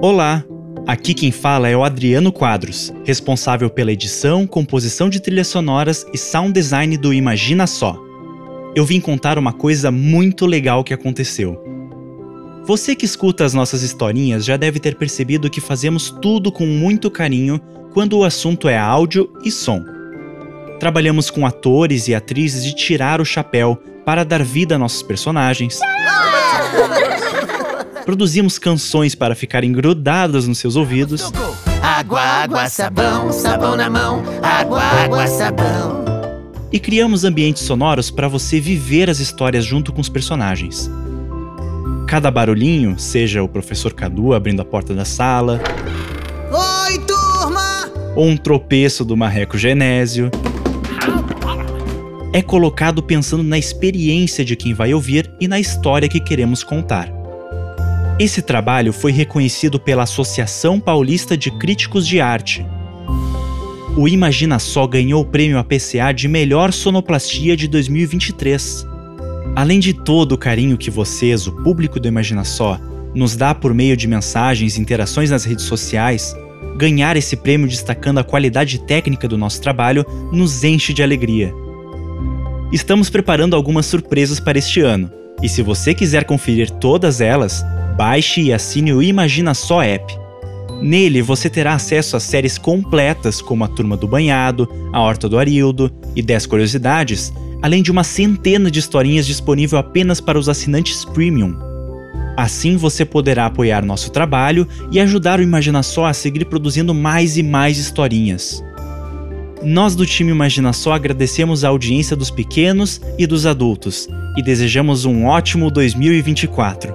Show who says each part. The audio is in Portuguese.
Speaker 1: Olá! Aqui quem fala é o Adriano Quadros, responsável pela edição, composição de trilhas sonoras e sound design do Imagina Só. Eu vim contar uma coisa muito legal que aconteceu. Você que escuta as nossas historinhas já deve ter percebido que fazemos tudo com muito carinho quando o assunto é áudio e som. Trabalhamos com atores e atrizes de tirar o chapéu para dar vida a nossos personagens. Produzimos canções para ficarem grudadas nos seus ouvidos.
Speaker 2: Água, água, sabão, sabão na mão. Água, água, sabão.
Speaker 1: E criamos ambientes sonoros para você viver as histórias junto com os personagens. Cada barulhinho, seja o professor Cadu abrindo a porta da sala.
Speaker 2: Oi, turma!
Speaker 1: Ou um tropeço do marreco Genésio é colocado pensando na experiência de quem vai ouvir e na história que queremos contar. Esse trabalho foi reconhecido pela Associação Paulista de Críticos de Arte. O Imagina Só ganhou o prêmio APCA de Melhor Sonoplastia de 2023. Além de todo o carinho que vocês, o público do Imagina Só, nos dá por meio de mensagens e interações nas redes sociais, ganhar esse prêmio destacando a qualidade técnica do nosso trabalho nos enche de alegria. Estamos preparando algumas surpresas para este ano, e se você quiser conferir todas elas, baixe e assine o Imagina Só App. Nele você terá acesso a séries completas como A Turma do Banhado, A Horta do Arildo e 10 Curiosidades, além de uma centena de historinhas disponível apenas para os assinantes premium. Assim você poderá apoiar nosso trabalho e ajudar o Imagina Só a seguir produzindo mais e mais historinhas. Nós do time Imagina Só agradecemos a audiência dos pequenos e dos adultos e desejamos um ótimo 2024.